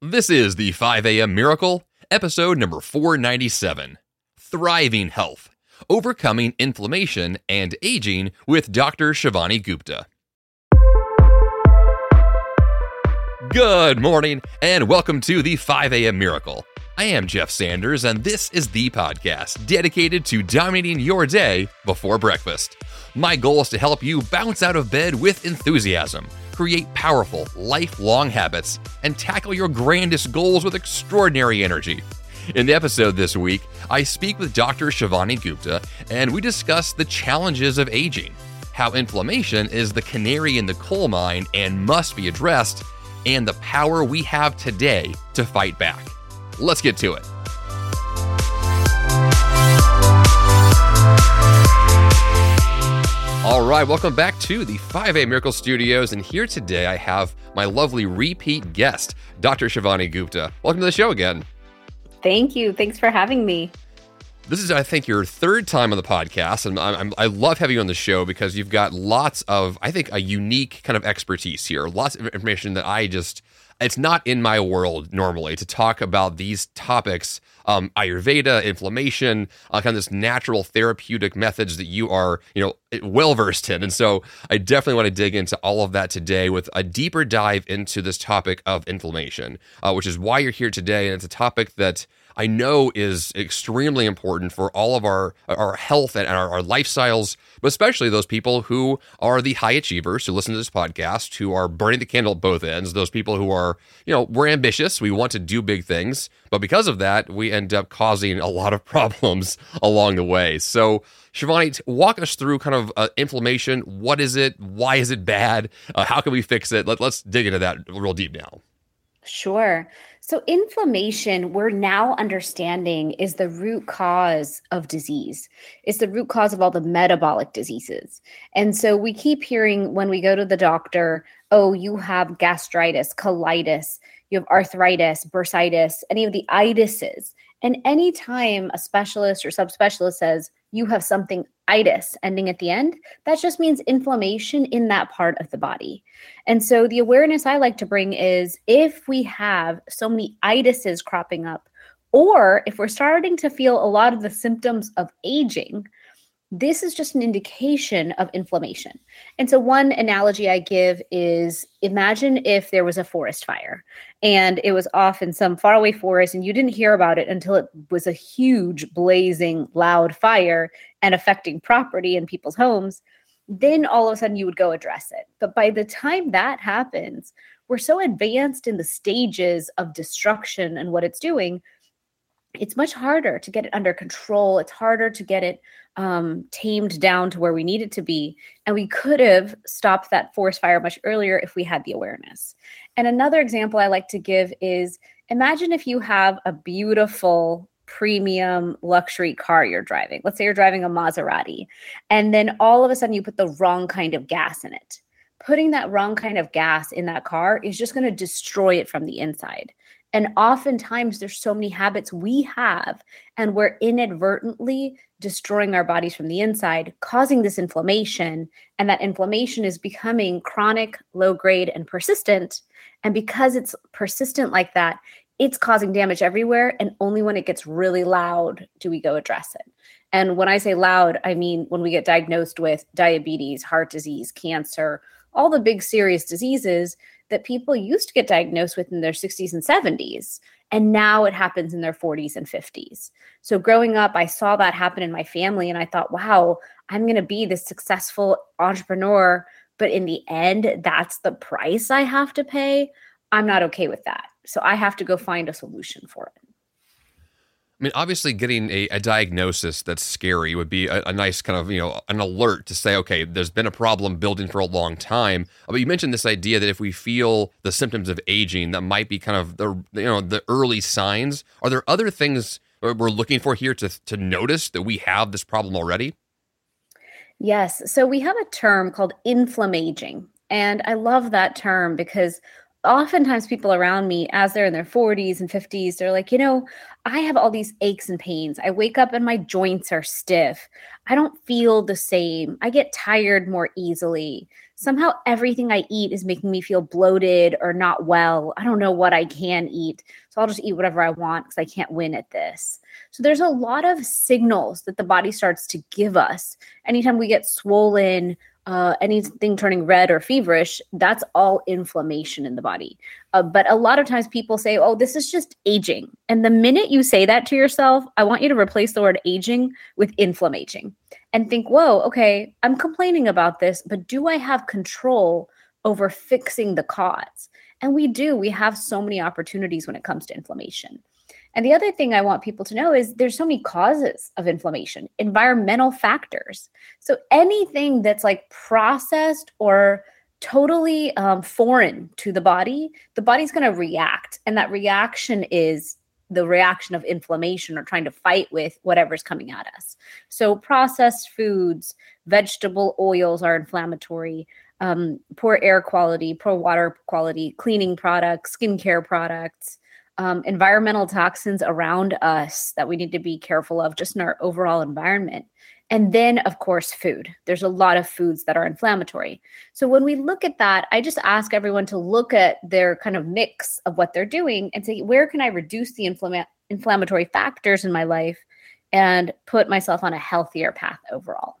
This is the 5 a.m. Miracle, episode number 497 Thriving Health Overcoming Inflammation and Aging with Dr. Shivani Gupta. Good morning, and welcome to the 5 a.m. Miracle. I am Jeff Sanders, and this is the podcast dedicated to dominating your day before breakfast. My goal is to help you bounce out of bed with enthusiasm create powerful, lifelong habits, and tackle your grandest goals with extraordinary energy. In the episode this week, I speak with Dr. Shivani Gupta and we discuss the challenges of aging, how inflammation is the canary in the coal mine and must be addressed, and the power we have today to fight back. Let's get to it. All right, welcome back to the 5A Miracle Studios. And here today I have my lovely repeat guest, Dr. Shivani Gupta. Welcome to the show again. Thank you. Thanks for having me. This is, I think, your third time on the podcast, and I'm, i love having you on the show because you've got lots of, I think, a unique kind of expertise here. Lots of information that I just, it's not in my world normally to talk about these topics um, Ayurveda, inflammation, uh, kind of this natural therapeutic methods that you are, you know, well versed in. And so I definitely want to dig into all of that today with a deeper dive into this topic of inflammation, uh, which is why you're here today. And it's a topic that I know is extremely important for all of our our health and our, our lifestyles, but especially those people who are the high achievers who listen to this podcast, who are burning the candle at both ends. Those people who are, you know, we're ambitious, we want to do big things, but because of that, we end up causing a lot of problems along the way. So. Shivani, walk us through kind of uh, inflammation. What is it? Why is it bad? Uh, how can we fix it? Let, let's dig into that real deep now. Sure. So, inflammation, we're now understanding, is the root cause of disease. It's the root cause of all the metabolic diseases. And so, we keep hearing when we go to the doctor, oh, you have gastritis, colitis, you have arthritis, bursitis, any of the itises. And anytime a specialist or subspecialist says, you have something itis ending at the end, that just means inflammation in that part of the body. And so the awareness I like to bring is if we have so many itises cropping up, or if we're starting to feel a lot of the symptoms of aging, this is just an indication of inflammation. And so, one analogy I give is imagine if there was a forest fire and it was off in some faraway forest and you didn't hear about it until it was a huge, blazing, loud fire and affecting property and people's homes. Then all of a sudden you would go address it. But by the time that happens, we're so advanced in the stages of destruction and what it's doing it's much harder to get it under control. It's harder to get it um, tamed down to where we need it to be. And we could have stopped that forest fire much earlier if we had the awareness. And another example I like to give is imagine if you have a beautiful premium luxury car you're driving. Let's say you're driving a Maserati, and then all of a sudden you put the wrong kind of gas in it. Putting that wrong kind of gas in that car is just going to destroy it from the inside. And oftentimes there's so many habits we have, and we're inadvertently destroying our bodies from the inside, causing this inflammation. And that inflammation is becoming chronic, low grade, and persistent. And because it's persistent like that, it's causing damage everywhere. And only when it gets really loud do we go address it. And when I say loud, I mean when we get diagnosed with diabetes, heart disease, cancer, all the big serious diseases that people used to get diagnosed with in their 60s and 70s. And now it happens in their 40s and 50s. So growing up, I saw that happen in my family and I thought, wow, I'm going to be this successful entrepreneur. But in the end, that's the price I have to pay. I'm not okay with that. So I have to go find a solution for it. I mean, obviously, getting a, a diagnosis that's scary would be a, a, nice kind of, you know, an alert to say, okay, there's been a problem building for a long time. Uh, but you mentioned this idea that if we feel the symptoms of aging, that might be kind of the, you know, the early signs. Are there other things we're looking for here to, to notice that we have this problem already? Yes. So we have a term called inflammaging. And I love that term because oftentimes people around me as they're in their 40s and 50s they're like you know i have all these aches and pains. I wake up and my joints are stiff. I don't feel the same. I get tired more easily. Somehow everything i eat is making me feel bloated or not well. I don't know what i can eat so i'll just eat whatever i want because i can't win at this. So there's a lot of signals that the body starts to give us anytime we get swollen uh, anything turning red or feverish, that's all inflammation in the body. Uh, but a lot of times people say, oh, this is just aging. And the minute you say that to yourself, I want you to replace the word aging with inflammation and think, whoa, okay, I'm complaining about this, but do I have control over fixing the cause? And we do. We have so many opportunities when it comes to inflammation. And the other thing I want people to know is there's so many causes of inflammation, environmental factors. So anything that's like processed or totally um, foreign to the body, the body's going to react. And that reaction is the reaction of inflammation or trying to fight with whatever's coming at us. So processed foods, vegetable oils are inflammatory. Um, poor air quality, poor water quality, cleaning products, skincare products, um, environmental toxins around us that we need to be careful of just in our overall environment. And then, of course, food. There's a lot of foods that are inflammatory. So, when we look at that, I just ask everyone to look at their kind of mix of what they're doing and say, where can I reduce the inflama- inflammatory factors in my life and put myself on a healthier path overall?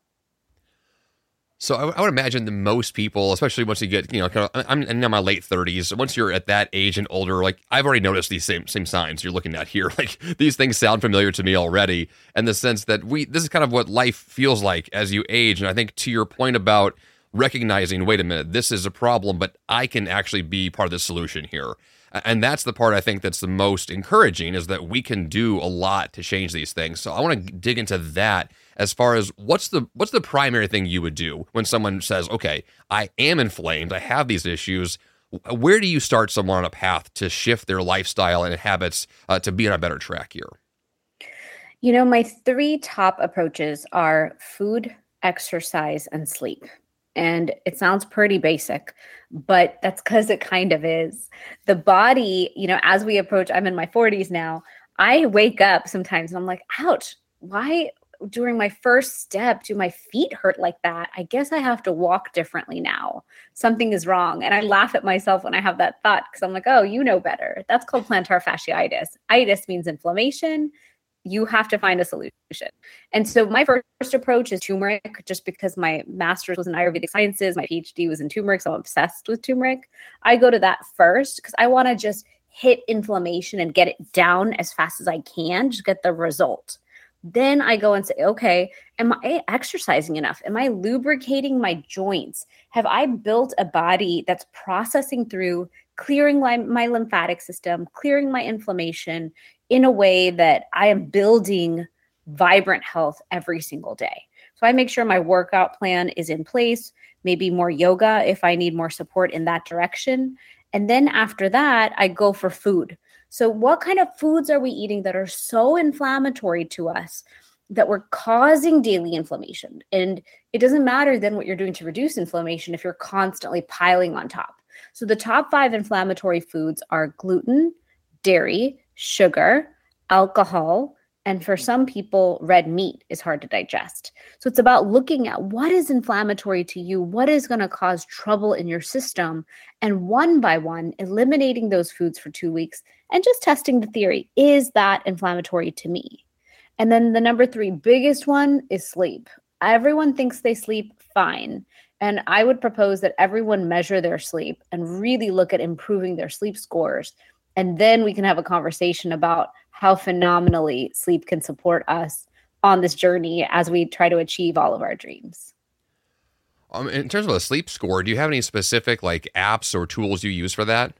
So I, I, would imagine that most people, especially once you get, you know, kind of, I'm in my late 30s. Once you're at that age and older, like I've already noticed these same same signs you're looking at here. Like these things sound familiar to me already, and the sense that we this is kind of what life feels like as you age. And I think to your point about recognizing, wait a minute, this is a problem, but I can actually be part of the solution here. And that's the part I think that's the most encouraging is that we can do a lot to change these things. So I want to dig into that as far as what's the what's the primary thing you would do when someone says, "Okay, I am inflamed. I have these issues." Where do you start someone on a path to shift their lifestyle and habits uh, to be on a better track here? You know, my three top approaches are food, exercise, and sleep. And it sounds pretty basic, but that's because it kind of is. The body, you know, as we approach, I'm in my 40s now. I wake up sometimes and I'm like, ouch, why during my first step do my feet hurt like that? I guess I have to walk differently now. Something is wrong. And I laugh at myself when I have that thought because I'm like, oh, you know better. That's called plantar fasciitis. Itis means inflammation you have to find a solution. And so my first approach is turmeric, just because my master's was in Ayurvedic sciences, my PhD was in turmeric, so I'm obsessed with turmeric. I go to that first because I want to just hit inflammation and get it down as fast as I can, just get the result. Then I go and say, okay, am I exercising enough? Am I lubricating my joints? Have I built a body that's processing through clearing my, my lymphatic system, clearing my inflammation, in a way that I am building vibrant health every single day. So I make sure my workout plan is in place, maybe more yoga if I need more support in that direction. And then after that, I go for food. So, what kind of foods are we eating that are so inflammatory to us that we're causing daily inflammation? And it doesn't matter then what you're doing to reduce inflammation if you're constantly piling on top. So, the top five inflammatory foods are gluten, dairy, sugar, alcohol, and for some people, red meat is hard to digest. So it's about looking at what is inflammatory to you, what is going to cause trouble in your system, and one by one, eliminating those foods for two weeks and just testing the theory is that inflammatory to me? And then the number three biggest one is sleep. Everyone thinks they sleep fine. And I would propose that everyone measure their sleep and really look at improving their sleep scores and then we can have a conversation about how phenomenally sleep can support us on this journey as we try to achieve all of our dreams. Um, in terms of a sleep score, do you have any specific like apps or tools you use for that?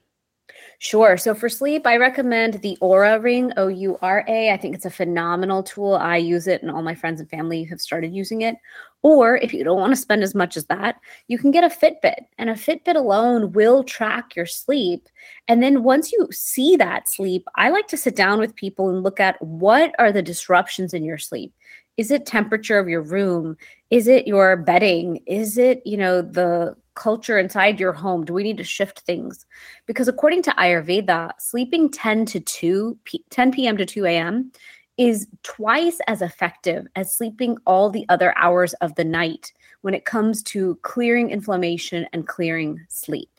Sure. So for sleep, I recommend the Oura Ring, O U R A. I think it's a phenomenal tool. I use it, and all my friends and family have started using it. Or if you don't want to spend as much as that, you can get a Fitbit, and a Fitbit alone will track your sleep. And then once you see that sleep, I like to sit down with people and look at what are the disruptions in your sleep. Is it temperature of your room? Is it your bedding? Is it, you know, the culture inside your home? Do we need to shift things? Because according to Ayurveda, sleeping 10 to 2 p- 10 p.m. to 2 a.m. is twice as effective as sleeping all the other hours of the night when it comes to clearing inflammation and clearing sleep.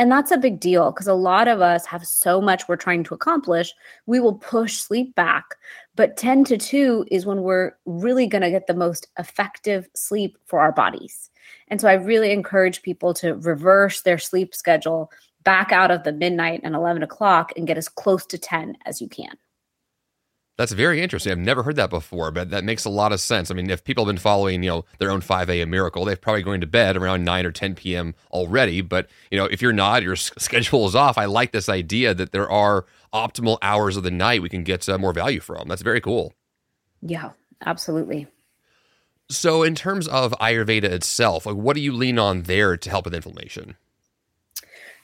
And that's a big deal because a lot of us have so much we're trying to accomplish, we will push sleep back. But 10 to 2 is when we're really going to get the most effective sleep for our bodies. And so I really encourage people to reverse their sleep schedule back out of the midnight and 11 o'clock and get as close to 10 as you can. That's very interesting. I've never heard that before, but that makes a lot of sense. I mean, if people have been following, you know, their own 5 a.m. miracle, they're probably going to bed around 9 or 10 p.m. already. But, you know, if you're not, your schedule is off. I like this idea that there are optimal hours of the night we can get uh, more value from. That's very cool. Yeah, absolutely. So, in terms of Ayurveda itself, like what do you lean on there to help with inflammation?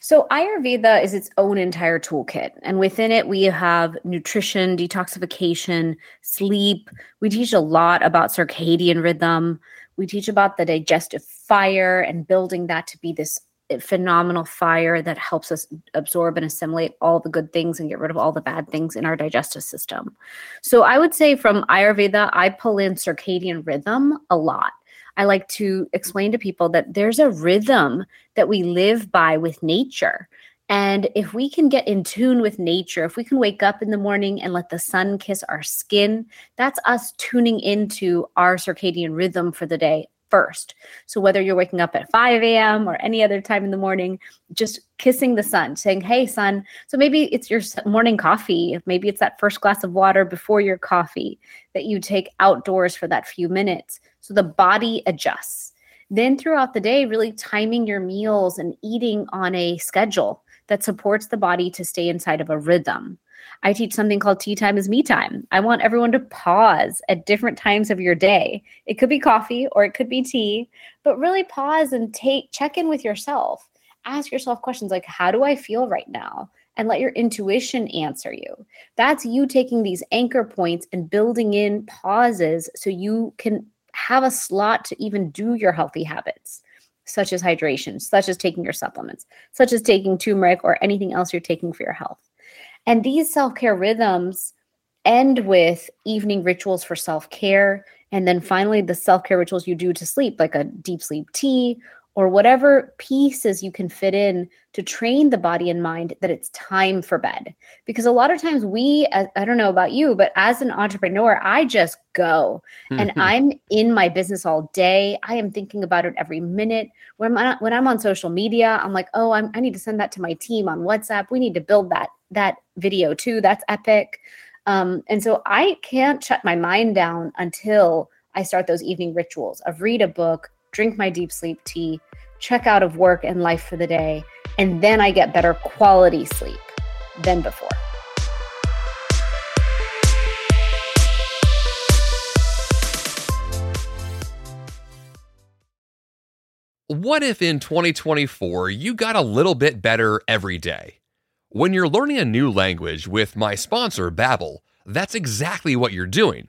So, Ayurveda is its own entire toolkit. And within it, we have nutrition, detoxification, sleep. We teach a lot about circadian rhythm. We teach about the digestive fire and building that to be this phenomenal fire that helps us absorb and assimilate all the good things and get rid of all the bad things in our digestive system. So, I would say from Ayurveda, I pull in circadian rhythm a lot. I like to explain to people that there's a rhythm that we live by with nature. And if we can get in tune with nature, if we can wake up in the morning and let the sun kiss our skin, that's us tuning into our circadian rhythm for the day first. So whether you're waking up at 5 a.m. or any other time in the morning, just kissing the sun, saying, Hey, sun. So maybe it's your morning coffee. Maybe it's that first glass of water before your coffee that you take outdoors for that few minutes. So the body adjusts. Then throughout the day, really timing your meals and eating on a schedule that supports the body to stay inside of a rhythm. I teach something called tea time is me time. I want everyone to pause at different times of your day. It could be coffee or it could be tea, but really pause and take check in with yourself. Ask yourself questions like how do I feel right now? and let your intuition answer you. That's you taking these anchor points and building in pauses so you can have a slot to even do your healthy habits, such as hydration, such as taking your supplements, such as taking turmeric or anything else you're taking for your health. And these self care rhythms end with evening rituals for self care. And then finally, the self care rituals you do to sleep, like a deep sleep tea or whatever pieces you can fit in to train the body and mind that it's time for bed. Because a lot of times we, I don't know about you, but as an entrepreneur, I just go and I'm in my business all day. I am thinking about it every minute. When I'm, when I'm on social media, I'm like, oh, I'm, I need to send that to my team on WhatsApp. We need to build that that video too. That's epic. Um, and so I can't shut my mind down until I start those evening rituals of read a book, drink my deep sleep tea, check out of work and life for the day, and then I get better quality sleep than before. What if in 2024 you got a little bit better every day? When you're learning a new language with my sponsor, Babbel, that's exactly what you're doing.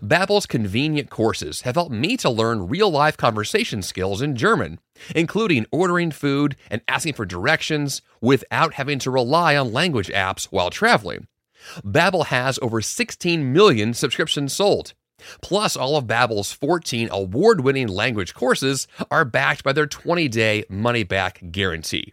Babbel's convenient courses have helped me to learn real-life conversation skills in German, including ordering food and asking for directions without having to rely on language apps while traveling. Babbel has over 16 million subscriptions sold. Plus, all of Babbel's 14 award-winning language courses are backed by their 20-day money-back guarantee.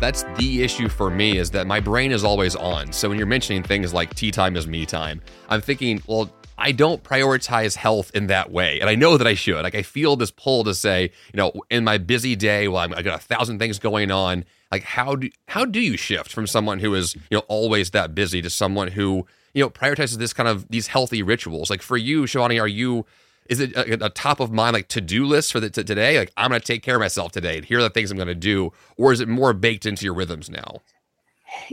That's the issue for me is that my brain is always on. So when you're mentioning things like tea time is me time, I'm thinking, well, I don't prioritize health in that way. And I know that I should. Like I feel this pull to say, you know, in my busy day, I'm, I got a thousand things going on, like how do how do you shift from someone who is, you know, always that busy to someone who, you know, prioritizes this kind of these healthy rituals? Like for you, Shivani, are you is it a, a top of mind like to do list for the t- today? Like I'm going to take care of myself today, and here are the things I'm going to do, or is it more baked into your rhythms now?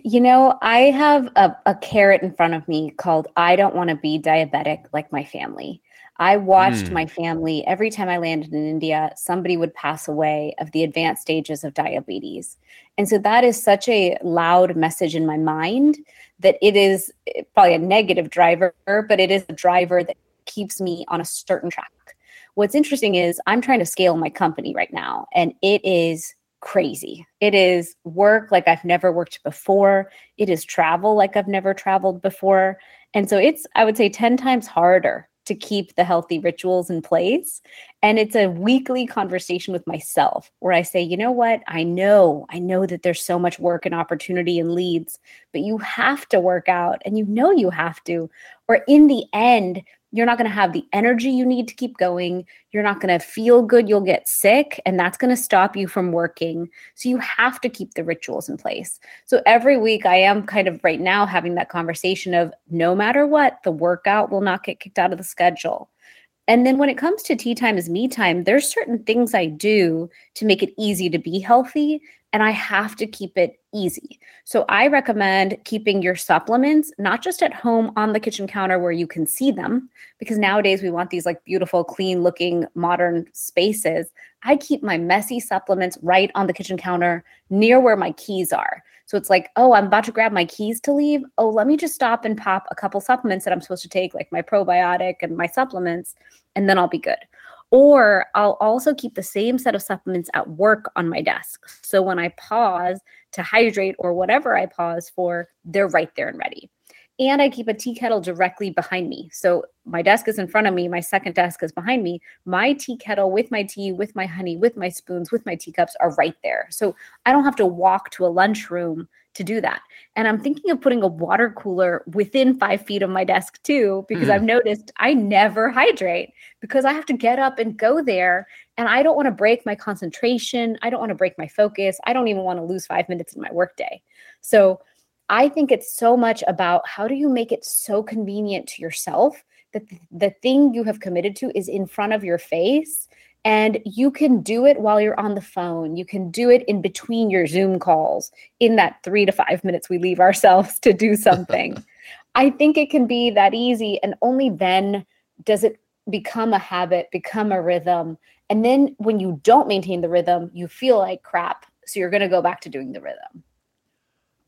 You know, I have a, a carrot in front of me called I don't want to be diabetic like my family. I watched mm. my family every time I landed in India, somebody would pass away of the advanced stages of diabetes. And so that is such a loud message in my mind that it is eh, probably a negative driver, but it is a driver that keeps me on a certain track. What's interesting is I'm trying to scale my company right now, and it is crazy. It is work like I've never worked before. It is travel like I've never traveled before. And so it's, I would say, 10 times harder to keep the healthy rituals in place. And it's a weekly conversation with myself where I say, you know what? I know, I know that there's so much work and opportunity and leads, but you have to work out and you know you have to. Or in the end, you're not going to have the energy you need to keep going. You're not going to feel good. You'll get sick, and that's going to stop you from working. So you have to keep the rituals in place. So every week, I am kind of right now having that conversation of no matter what, the workout will not get kicked out of the schedule. And then when it comes to tea time is me time, there's certain things I do to make it easy to be healthy and I have to keep it easy. So I recommend keeping your supplements not just at home on the kitchen counter where you can see them, because nowadays we want these like beautiful, clean looking modern spaces. I keep my messy supplements right on the kitchen counter near where my keys are. So it's like, oh, I'm about to grab my keys to leave. Oh, let me just stop and pop a couple supplements that I'm supposed to take, like my probiotic and my supplements, and then I'll be good. Or I'll also keep the same set of supplements at work on my desk. So when I pause to hydrate or whatever I pause for, they're right there and ready. And I keep a tea kettle directly behind me. So my desk is in front of me, my second desk is behind me. My tea kettle with my tea, with my honey, with my spoons, with my teacups are right there. So I don't have to walk to a lunchroom to do that. And I'm thinking of putting a water cooler within five feet of my desk too, because mm. I've noticed I never hydrate because I have to get up and go there. And I don't want to break my concentration. I don't want to break my focus. I don't even want to lose five minutes in my workday. So I think it's so much about how do you make it so convenient to yourself that the thing you have committed to is in front of your face and you can do it while you're on the phone. You can do it in between your Zoom calls in that three to five minutes we leave ourselves to do something. I think it can be that easy. And only then does it become a habit, become a rhythm. And then when you don't maintain the rhythm, you feel like crap. So you're going to go back to doing the rhythm.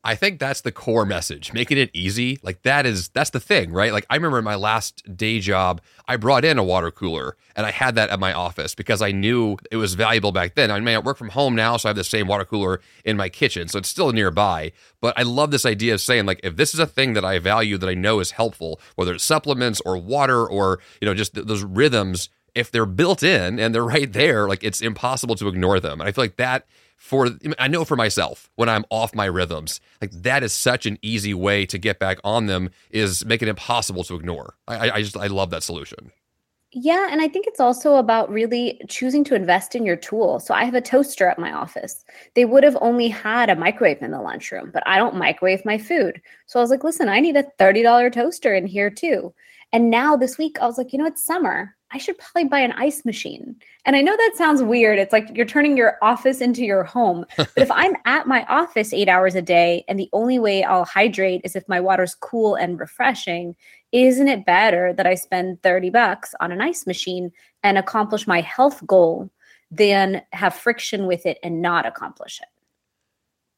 I think that's the core message, making it easy. Like that is that's the thing, right? Like I remember in my last day job, I brought in a water cooler and I had that at my office because I knew it was valuable back then. I mean, I work from home now, so I have the same water cooler in my kitchen, so it's still nearby. But I love this idea of saying like if this is a thing that I value that I know is helpful, whether it's supplements or water or you know just th- those rhythms, if they're built in and they're right there, like it's impossible to ignore them. And I feel like that for I know for myself when I'm off my rhythms, like that is such an easy way to get back on them is make it impossible to ignore. I, I just I love that solution. Yeah, and I think it's also about really choosing to invest in your tool. So I have a toaster at my office. They would have only had a microwave in the lunchroom, but I don't microwave my food. So I was like, listen, I need a $30 toaster in here too. And now this week, I was like, you know, it's summer. I should probably buy an ice machine. And I know that sounds weird. It's like you're turning your office into your home. But if I'm at my office eight hours a day and the only way I'll hydrate is if my water's cool and refreshing, isn't it better that I spend 30 bucks on an ice machine and accomplish my health goal than have friction with it and not accomplish it?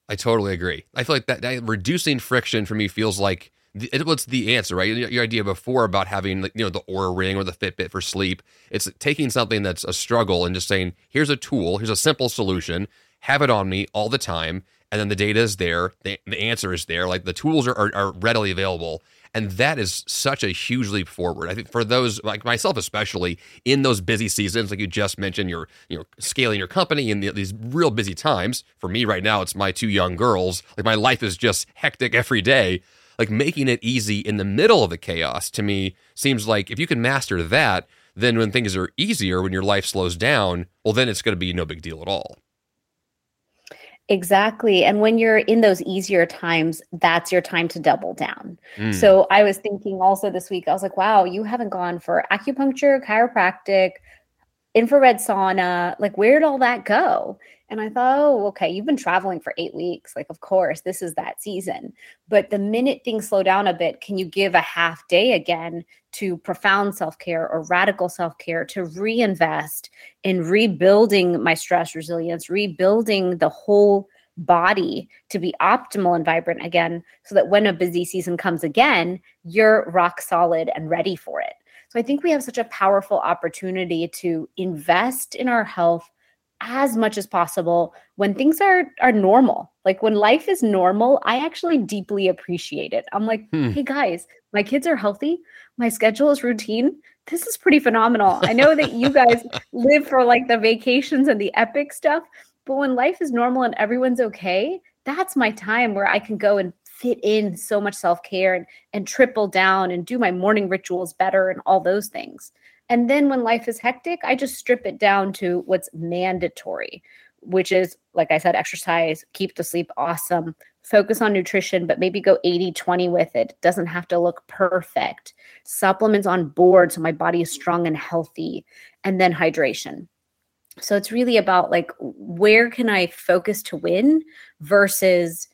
I totally agree. I feel like that, that reducing friction for me feels like it was the answer, right? Your idea before about having, you know, the Oura Ring or the Fitbit for sleep. It's taking something that's a struggle and just saying, here's a tool, here's a simple solution, have it on me all the time, and then the data is there, the, the answer is there, like the tools are, are, are readily available. And that is such a huge leap forward. I think for those like myself, especially in those busy seasons, like you just mentioned, you're you know scaling your company in the, these real busy times. For me right now, it's my two young girls. Like my life is just hectic every day like making it easy in the middle of the chaos to me seems like if you can master that, then when things are easier, when your life slows down, well, then it's going to be no big deal at all. Exactly. And when you're in those easier times, that's your time to double down. Mm. So I was thinking also this week, I was like, wow, you haven't gone for acupuncture, chiropractic, infrared sauna. Like, where'd all that go? And I thought, oh, okay, you've been traveling for eight weeks. Like, of course, this is that season. But the minute things slow down a bit, can you give a half day again to profound self care or radical self care to reinvest in rebuilding my stress resilience, rebuilding the whole body to be optimal and vibrant again, so that when a busy season comes again, you're rock solid and ready for it. So I think we have such a powerful opportunity to invest in our health as much as possible when things are are normal. Like when life is normal, I actually deeply appreciate it. I'm like, hmm. "Hey guys, my kids are healthy. My schedule is routine. This is pretty phenomenal. I know that you guys live for like the vacations and the epic stuff, but when life is normal and everyone's okay, that's my time where I can go and fit in so much self-care and, and triple down and do my morning rituals better and all those things. And then when life is hectic, I just strip it down to what's mandatory, which is, like I said, exercise, keep the sleep awesome, focus on nutrition, but maybe go 80 20 with it. it. Doesn't have to look perfect. Supplements on board so my body is strong and healthy, and then hydration. So it's really about like, where can I focus to win versus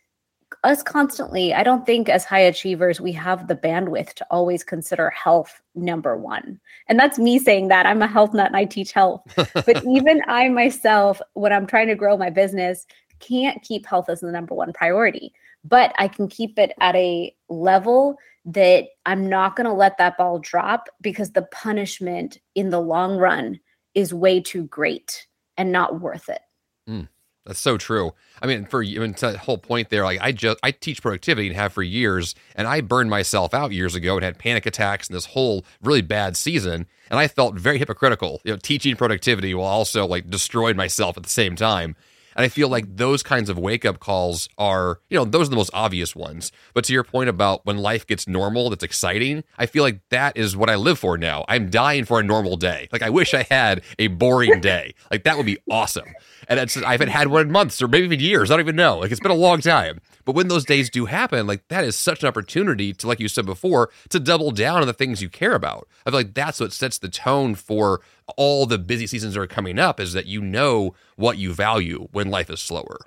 us constantly, I don't think as high achievers, we have the bandwidth to always consider health number one. And that's me saying that. I'm a health nut and I teach health. but even I myself, when I'm trying to grow my business, can't keep health as the number one priority. But I can keep it at a level that I'm not going to let that ball drop because the punishment in the long run is way too great and not worth it. Mm. That's so true. I mean, for I mean, to the whole point there, like I just I teach productivity and have for years, and I burned myself out years ago and had panic attacks and this whole really bad season, and I felt very hypocritical, you know, teaching productivity while also like destroyed myself at the same time. And I feel like those kinds of wake up calls are, you know, those are the most obvious ones. But to your point about when life gets normal, that's exciting, I feel like that is what I live for now. I'm dying for a normal day. Like I wish I had a boring day. Like that would be awesome. And I haven't had one in months or maybe even years. I don't even know. Like it's been a long time. But when those days do happen, like that is such an opportunity to, like you said before, to double down on the things you care about. I feel like that's what sets the tone for all the busy seasons are coming up is that you know what you value when life is slower.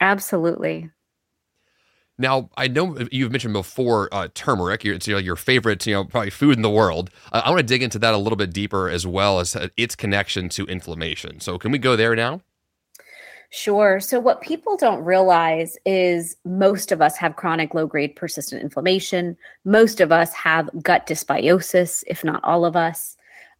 Absolutely. Now, I know you've mentioned before uh, turmeric. It's you know, your favorite, you know, probably food in the world. Uh, I want to dig into that a little bit deeper as well as uh, its connection to inflammation. So, can we go there now? Sure. So, what people don't realize is most of us have chronic low grade persistent inflammation. Most of us have gut dysbiosis, if not all of us.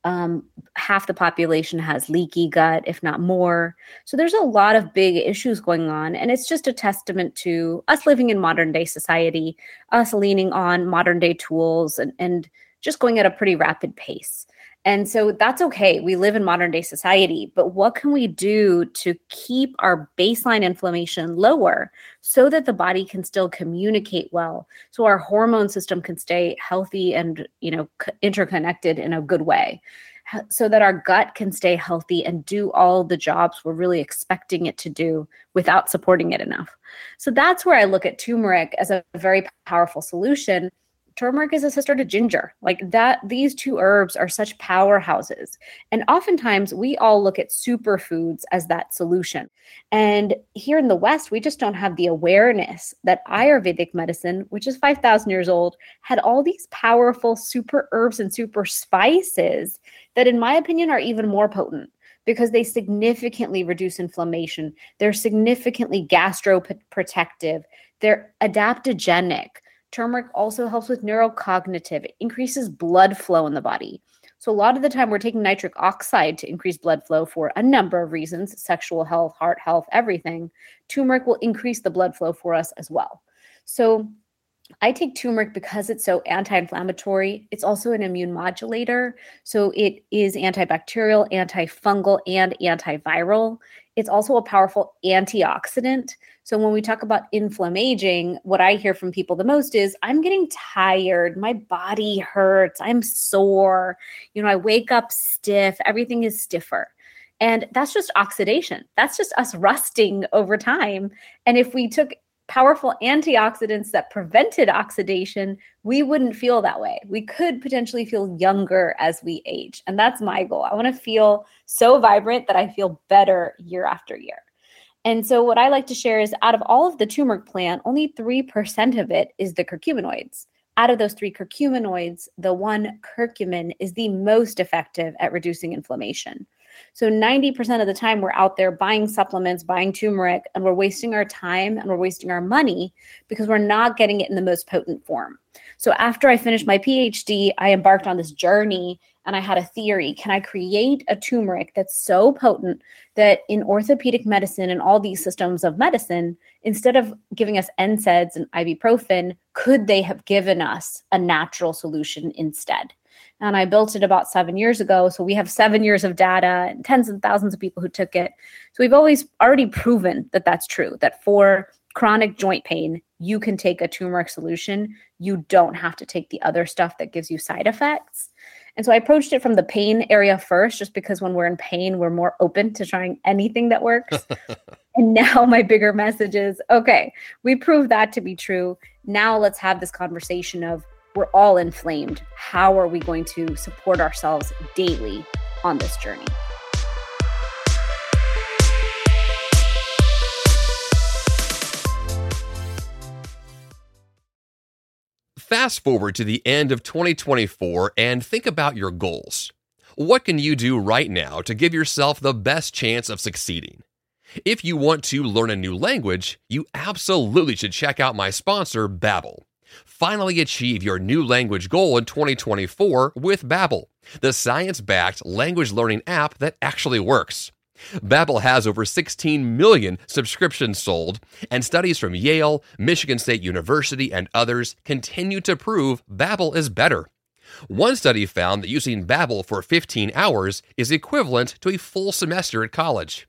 Um, half the population has leaky gut, if not more. So, there's a lot of big issues going on. And it's just a testament to us living in modern day society, us leaning on modern day tools and, and just going at a pretty rapid pace. And so that's okay. We live in modern day society, but what can we do to keep our baseline inflammation lower so that the body can still communicate well, so our hormone system can stay healthy and, you know, interconnected in a good way, so that our gut can stay healthy and do all the jobs we're really expecting it to do without supporting it enough. So that's where I look at turmeric as a very powerful solution turmeric is a sister to ginger. Like that, these two herbs are such powerhouses. And oftentimes we all look at superfoods as that solution. And here in the West, we just don't have the awareness that Ayurvedic medicine, which is 5,000 years old, had all these powerful super herbs and super spices that, in my opinion, are even more potent because they significantly reduce inflammation. They're significantly gastroprotective. They're adaptogenic. Turmeric also helps with neurocognitive. It increases blood flow in the body. So, a lot of the time, we're taking nitric oxide to increase blood flow for a number of reasons sexual health, heart health, everything. Turmeric will increase the blood flow for us as well. So, I take turmeric because it's so anti inflammatory. It's also an immune modulator. So it is antibacterial, antifungal, and antiviral. It's also a powerful antioxidant. So when we talk about inflammaging, what I hear from people the most is I'm getting tired, my body hurts, I'm sore, you know, I wake up stiff, everything is stiffer. And that's just oxidation. That's just us rusting over time. And if we took powerful antioxidants that prevented oxidation, we wouldn't feel that way. We could potentially feel younger as we age. And that's my goal. I want to feel so vibrant that I feel better year after year. And so, what I like to share is out of all of the turmeric plant, only 3% of it is the curcuminoids. Out of those three curcuminoids, the one curcumin is the most effective at reducing inflammation. So 90% of the time we're out there buying supplements, buying turmeric, and we're wasting our time and we're wasting our money because we're not getting it in the most potent form. So after I finished my PhD, I embarked on this journey and I had a theory. Can I create a turmeric that's so potent that in orthopedic medicine and all these systems of medicine, instead of giving us NSAIDs and ibuprofen, could they have given us a natural solution instead? And I built it about seven years ago. So we have seven years of data and tens of thousands of people who took it. So we've always already proven that that's true, that for chronic joint pain, you can take a turmeric solution. You don't have to take the other stuff that gives you side effects. And so I approached it from the pain area first, just because when we're in pain, we're more open to trying anything that works. and now my bigger message is okay, we proved that to be true. Now let's have this conversation of we're all inflamed. How are we going to support ourselves daily on this journey? Fast forward to the end of 2024 and think about your goals. What can you do right now to give yourself the best chance of succeeding? If you want to learn a new language, you absolutely should check out my sponsor, Babbel. Finally achieve your new language goal in 2024 with Babbel, the science-backed language learning app that actually works. Babbel has over 16 million subscriptions sold, and studies from Yale, Michigan State University, and others continue to prove Babbel is better. One study found that using Babbel for 15 hours is equivalent to a full semester at college.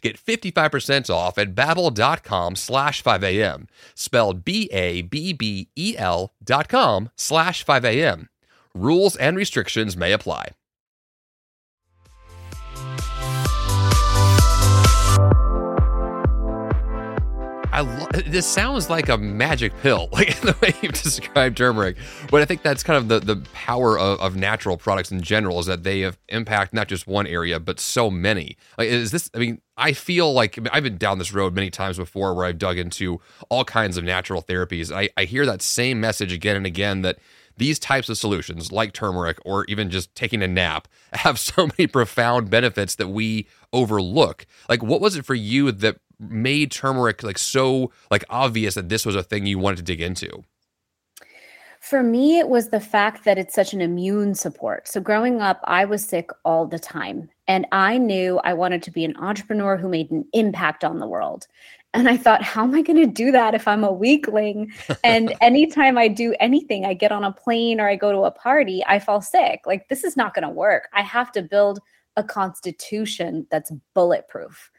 Get 55% off at babbel.com slash 5am, spelled B-A-B-B-E-L dot com slash 5am. Rules and restrictions may apply. I lo- this sounds like a magic pill, like the way you've described turmeric. But I think that's kind of the, the power of, of natural products in general is that they have impact not just one area, but so many. Like, is this, I mean, I feel like I've been down this road many times before where I've dug into all kinds of natural therapies. I, I hear that same message again and again that these types of solutions, like turmeric or even just taking a nap, have so many profound benefits that we overlook. Like, what was it for you that made turmeric like so like obvious that this was a thing you wanted to dig into? For me, it was the fact that it's such an immune support. So, growing up, I was sick all the time. And I knew I wanted to be an entrepreneur who made an impact on the world. And I thought, how am I going to do that if I'm a weakling? And anytime I do anything, I get on a plane or I go to a party, I fall sick. Like, this is not going to work. I have to build a constitution that's bulletproof.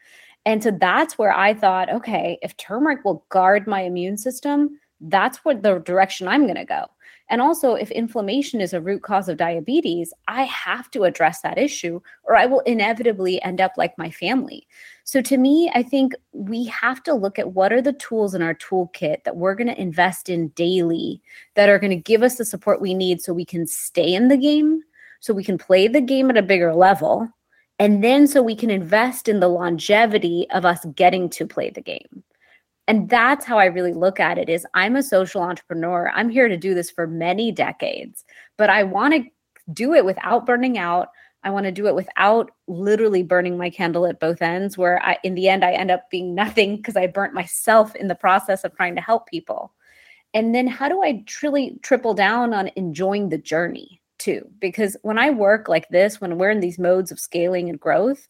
And so that's where I thought, okay, if turmeric will guard my immune system, that's what the direction I'm going to go. And also, if inflammation is a root cause of diabetes, I have to address that issue or I will inevitably end up like my family. So, to me, I think we have to look at what are the tools in our toolkit that we're going to invest in daily that are going to give us the support we need so we can stay in the game, so we can play the game at a bigger level, and then so we can invest in the longevity of us getting to play the game. And that's how i really look at it is i'm a social entrepreneur. I'm here to do this for many decades but i want to do it without burning out. I want to do it without literally burning my candle at both ends, where I, in the end, I end up being nothing because I burnt myself in the process of trying to help people. And then how do I truly triple down on enjoying the journey too? Because when I work like this, when we're in these modes of scaling and growth,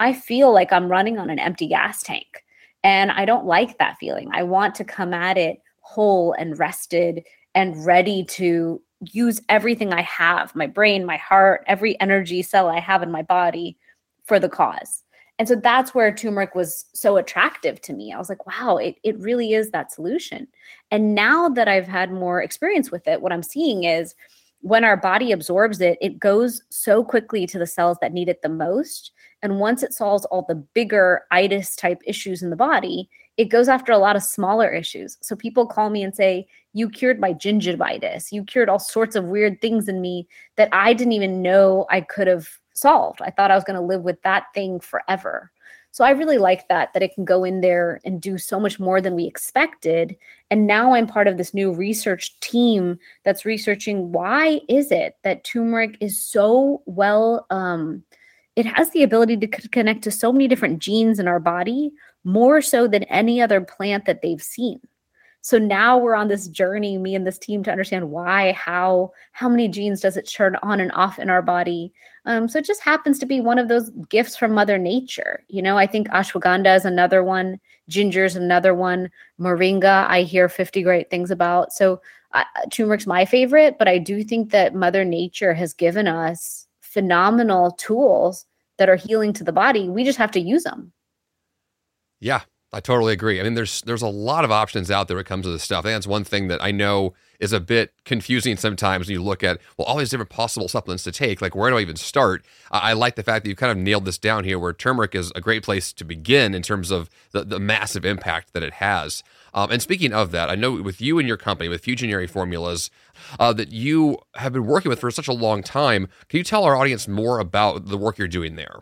I feel like I'm running on an empty gas tank. And I don't like that feeling. I want to come at it whole and rested and ready to use everything I have my brain, my heart, every energy cell I have in my body for the cause. And so that's where turmeric was so attractive to me. I was like, wow, it, it really is that solution. And now that I've had more experience with it, what I'm seeing is when our body absorbs it, it goes so quickly to the cells that need it the most. And once it solves all the bigger itis type issues in the body, it goes after a lot of smaller issues. So people call me and say, You cured my gingivitis. You cured all sorts of weird things in me that I didn't even know I could have solved. I thought I was going to live with that thing forever. So I really like that, that it can go in there and do so much more than we expected. And now I'm part of this new research team that's researching why is it that turmeric is so well, um, it has the ability to c- connect to so many different genes in our body, more so than any other plant that they've seen. So now we're on this journey, me and this team, to understand why, how, how many genes does it turn on and off in our body. Um, so it just happens to be one of those gifts from Mother Nature. You know, I think ashwagandha is another one, ginger is another one, moringa. I hear 50 great things about. So uh, turmeric's my favorite, but I do think that Mother Nature has given us phenomenal tools that are healing to the body. We just have to use them. Yeah, I totally agree. I mean, there's there's a lot of options out there when it comes to this stuff. And that's one thing that I know is a bit confusing sometimes when you look at well all these different possible supplements to take. Like where do I even start? I, I like the fact that you kind of nailed this down here, where turmeric is a great place to begin in terms of the, the massive impact that it has. Um, and speaking of that, I know with you and your company, with Fusionary Formulas, uh, that you have been working with for such a long time. Can you tell our audience more about the work you're doing there?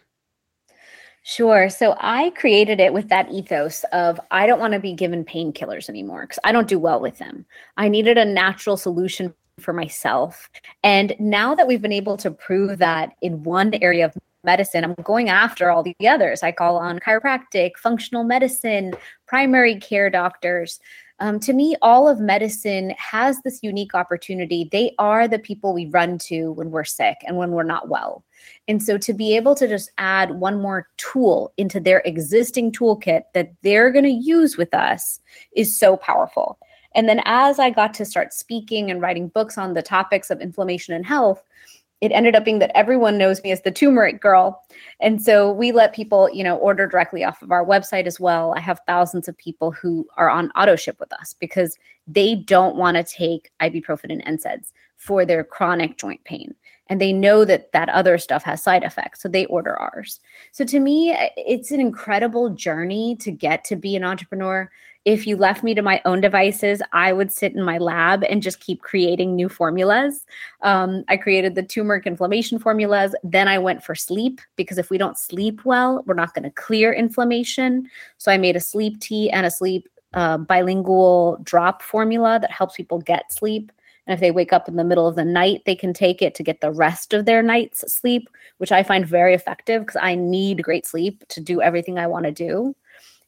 Sure. So I created it with that ethos of I don't want to be given painkillers anymore because I don't do well with them. I needed a natural solution for myself. And now that we've been able to prove that in one area of medicine, I'm going after all the others. I call on chiropractic, functional medicine, primary care doctors. Um, to me, all of medicine has this unique opportunity. They are the people we run to when we're sick and when we're not well. And so to be able to just add one more tool into their existing toolkit that they're going to use with us is so powerful. And then as I got to start speaking and writing books on the topics of inflammation and health, it ended up being that everyone knows me as the turmeric girl. And so we let people, you know, order directly off of our website as well. I have thousands of people who are on auto ship with us because they don't want to take ibuprofen and NSAIDs for their chronic joint pain and they know that that other stuff has side effects so they order ours so to me it's an incredible journey to get to be an entrepreneur if you left me to my own devices i would sit in my lab and just keep creating new formulas. Um, i created the turmeric inflammation formulas. Then i went for sleep because if we don't sleep well we're not going to clear inflammation. So i made a sleep tea and a sleep uh, sublingual drop formula that helps people get sleep. And if they wake up in the middle of the night, they can take it to get the rest of their night's sleep, which I find very effective because I need great sleep to do everything I want to do.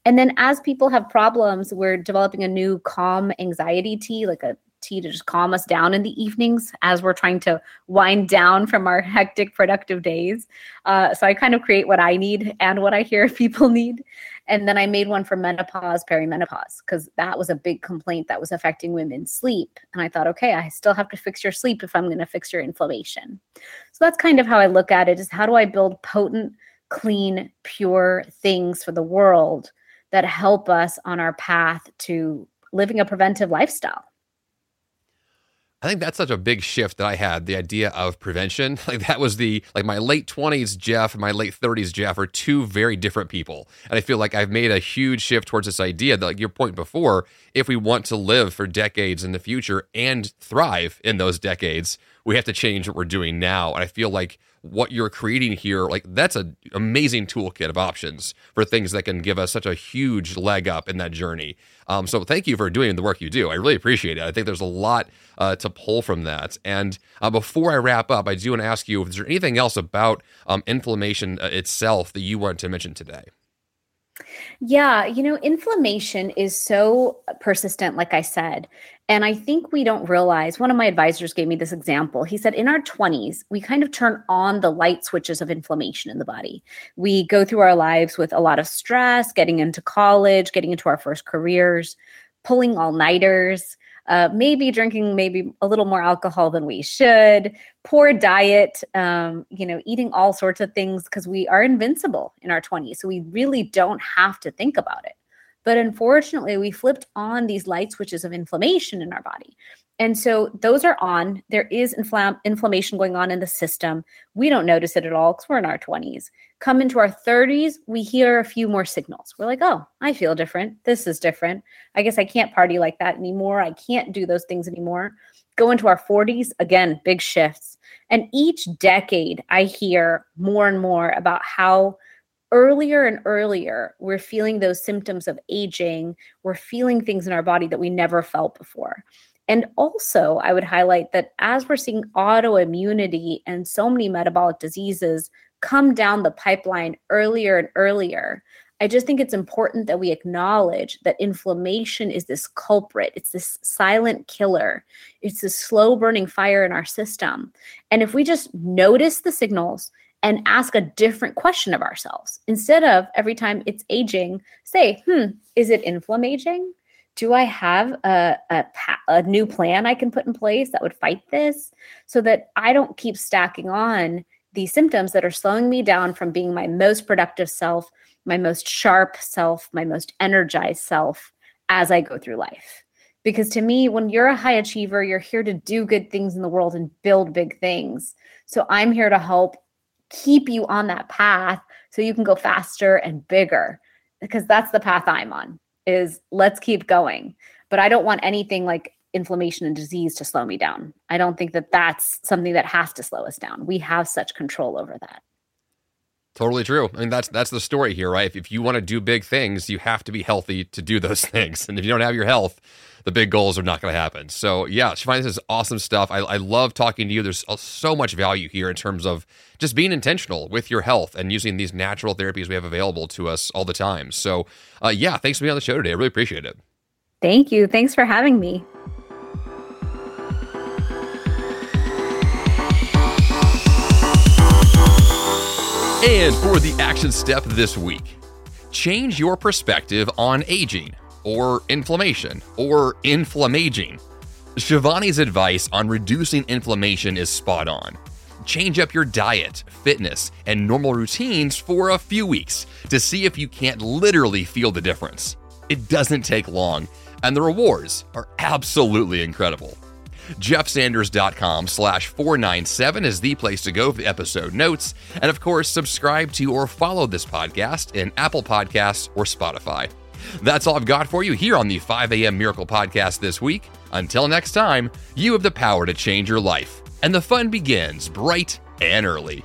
And then as people have problems, we're developing a new calm anxiety tea, like a tea to just calm us down in the evenings as we're trying to wind down from our hectic, productive days. Uh, so I kind of create what I need and what I hear people need. And then I made one for menopause, perimenopause, because that was a big complaint that was affecting women's sleep. And I thought, okay, I still have to fix your sleep if I'm going to fix your inflammation. So that's kind of how I look at it is how do I build potent, clean, pure things for the world that help us on our path to living a preventive lifestyle? I think that's such a big shift that I had. The idea of prevention, like that was the like my late twenties Jeff and my late thirties Jeff are two very different people, and I feel like I've made a huge shift towards this idea that, like your point before, if we want to live for decades in the future and thrive in those decades, we have to change what we're doing now. And I feel like what you're creating here, like that's an amazing toolkit of options for things that can give us such a huge leg up in that journey. Um, so thank you for doing the work you do. I really appreciate it. I think there's a lot uh, to pull from that. And uh, before I wrap up, I do want to ask you: Is there anything else about um, inflammation uh, itself that you want to mention today? Yeah, you know, inflammation is so persistent, like I said. And I think we don't realize one of my advisors gave me this example. He said, in our 20s, we kind of turn on the light switches of inflammation in the body. We go through our lives with a lot of stress, getting into college, getting into our first careers, pulling all nighters, uh, maybe drinking maybe a little more alcohol than we should, poor diet, um, you know, eating all sorts of things because we are invincible in our 20s. So we really don't have to think about it. But unfortunately, we flipped on these light switches of inflammation in our body. And so those are on. There is infl- inflammation going on in the system. We don't notice it at all because we're in our 20s. Come into our 30s, we hear a few more signals. We're like, oh, I feel different. This is different. I guess I can't party like that anymore. I can't do those things anymore. Go into our 40s, again, big shifts. And each decade, I hear more and more about how earlier and earlier we're feeling those symptoms of aging. We're feeling things in our body that we never felt before. And also, I would highlight that as we're seeing autoimmunity and so many metabolic diseases come down the pipeline earlier and earlier, I just think it's important that we acknowledge that inflammation is this culprit. It's this silent killer. It's this slow burning fire in our system. And if we just notice the signals and ask a different question of ourselves, instead of every time it's aging, say, hmm, is it inflammaging? do I have a, a, a new plan I can put in place that would fight this so that I don't keep stacking on these symptoms that are slowing me down from being my most productive self, my most sharp self, my most energized self as I go through life? Because to me, when you're a high achiever, you're here to do good things in the world and build big things. So I'm here to help keep you on that path so you can go faster and bigger because that's the path I'm on is let's keep going. But I don't want anything like inflammation and disease to slow me down. I don't think that that's something that has to slow us down. We have such control over that. Totally true. I mean, that's that's the story here, right? If, if you want to do big things, you have to be healthy to do those things. And if you don't have your health, the big goals are not going to happen. So, yeah, Shivani, this is awesome stuff. I, I love talking to you. There's so much value here in terms of just being intentional with your health and using these natural therapies we have available to us all the time. So, uh, yeah, thanks for being on the show today. I really appreciate it. Thank you. Thanks for having me. And for the action step this week, change your perspective on aging or inflammation or inflammaging. Shivani's advice on reducing inflammation is spot on. Change up your diet, fitness, and normal routines for a few weeks to see if you can't literally feel the difference. It doesn't take long, and the rewards are absolutely incredible. JeffSanders.com slash 497 is the place to go for the episode notes. And of course, subscribe to or follow this podcast in Apple Podcasts or Spotify. That's all I've got for you here on the 5 a.m. Miracle Podcast this week. Until next time, you have the power to change your life, and the fun begins bright and early.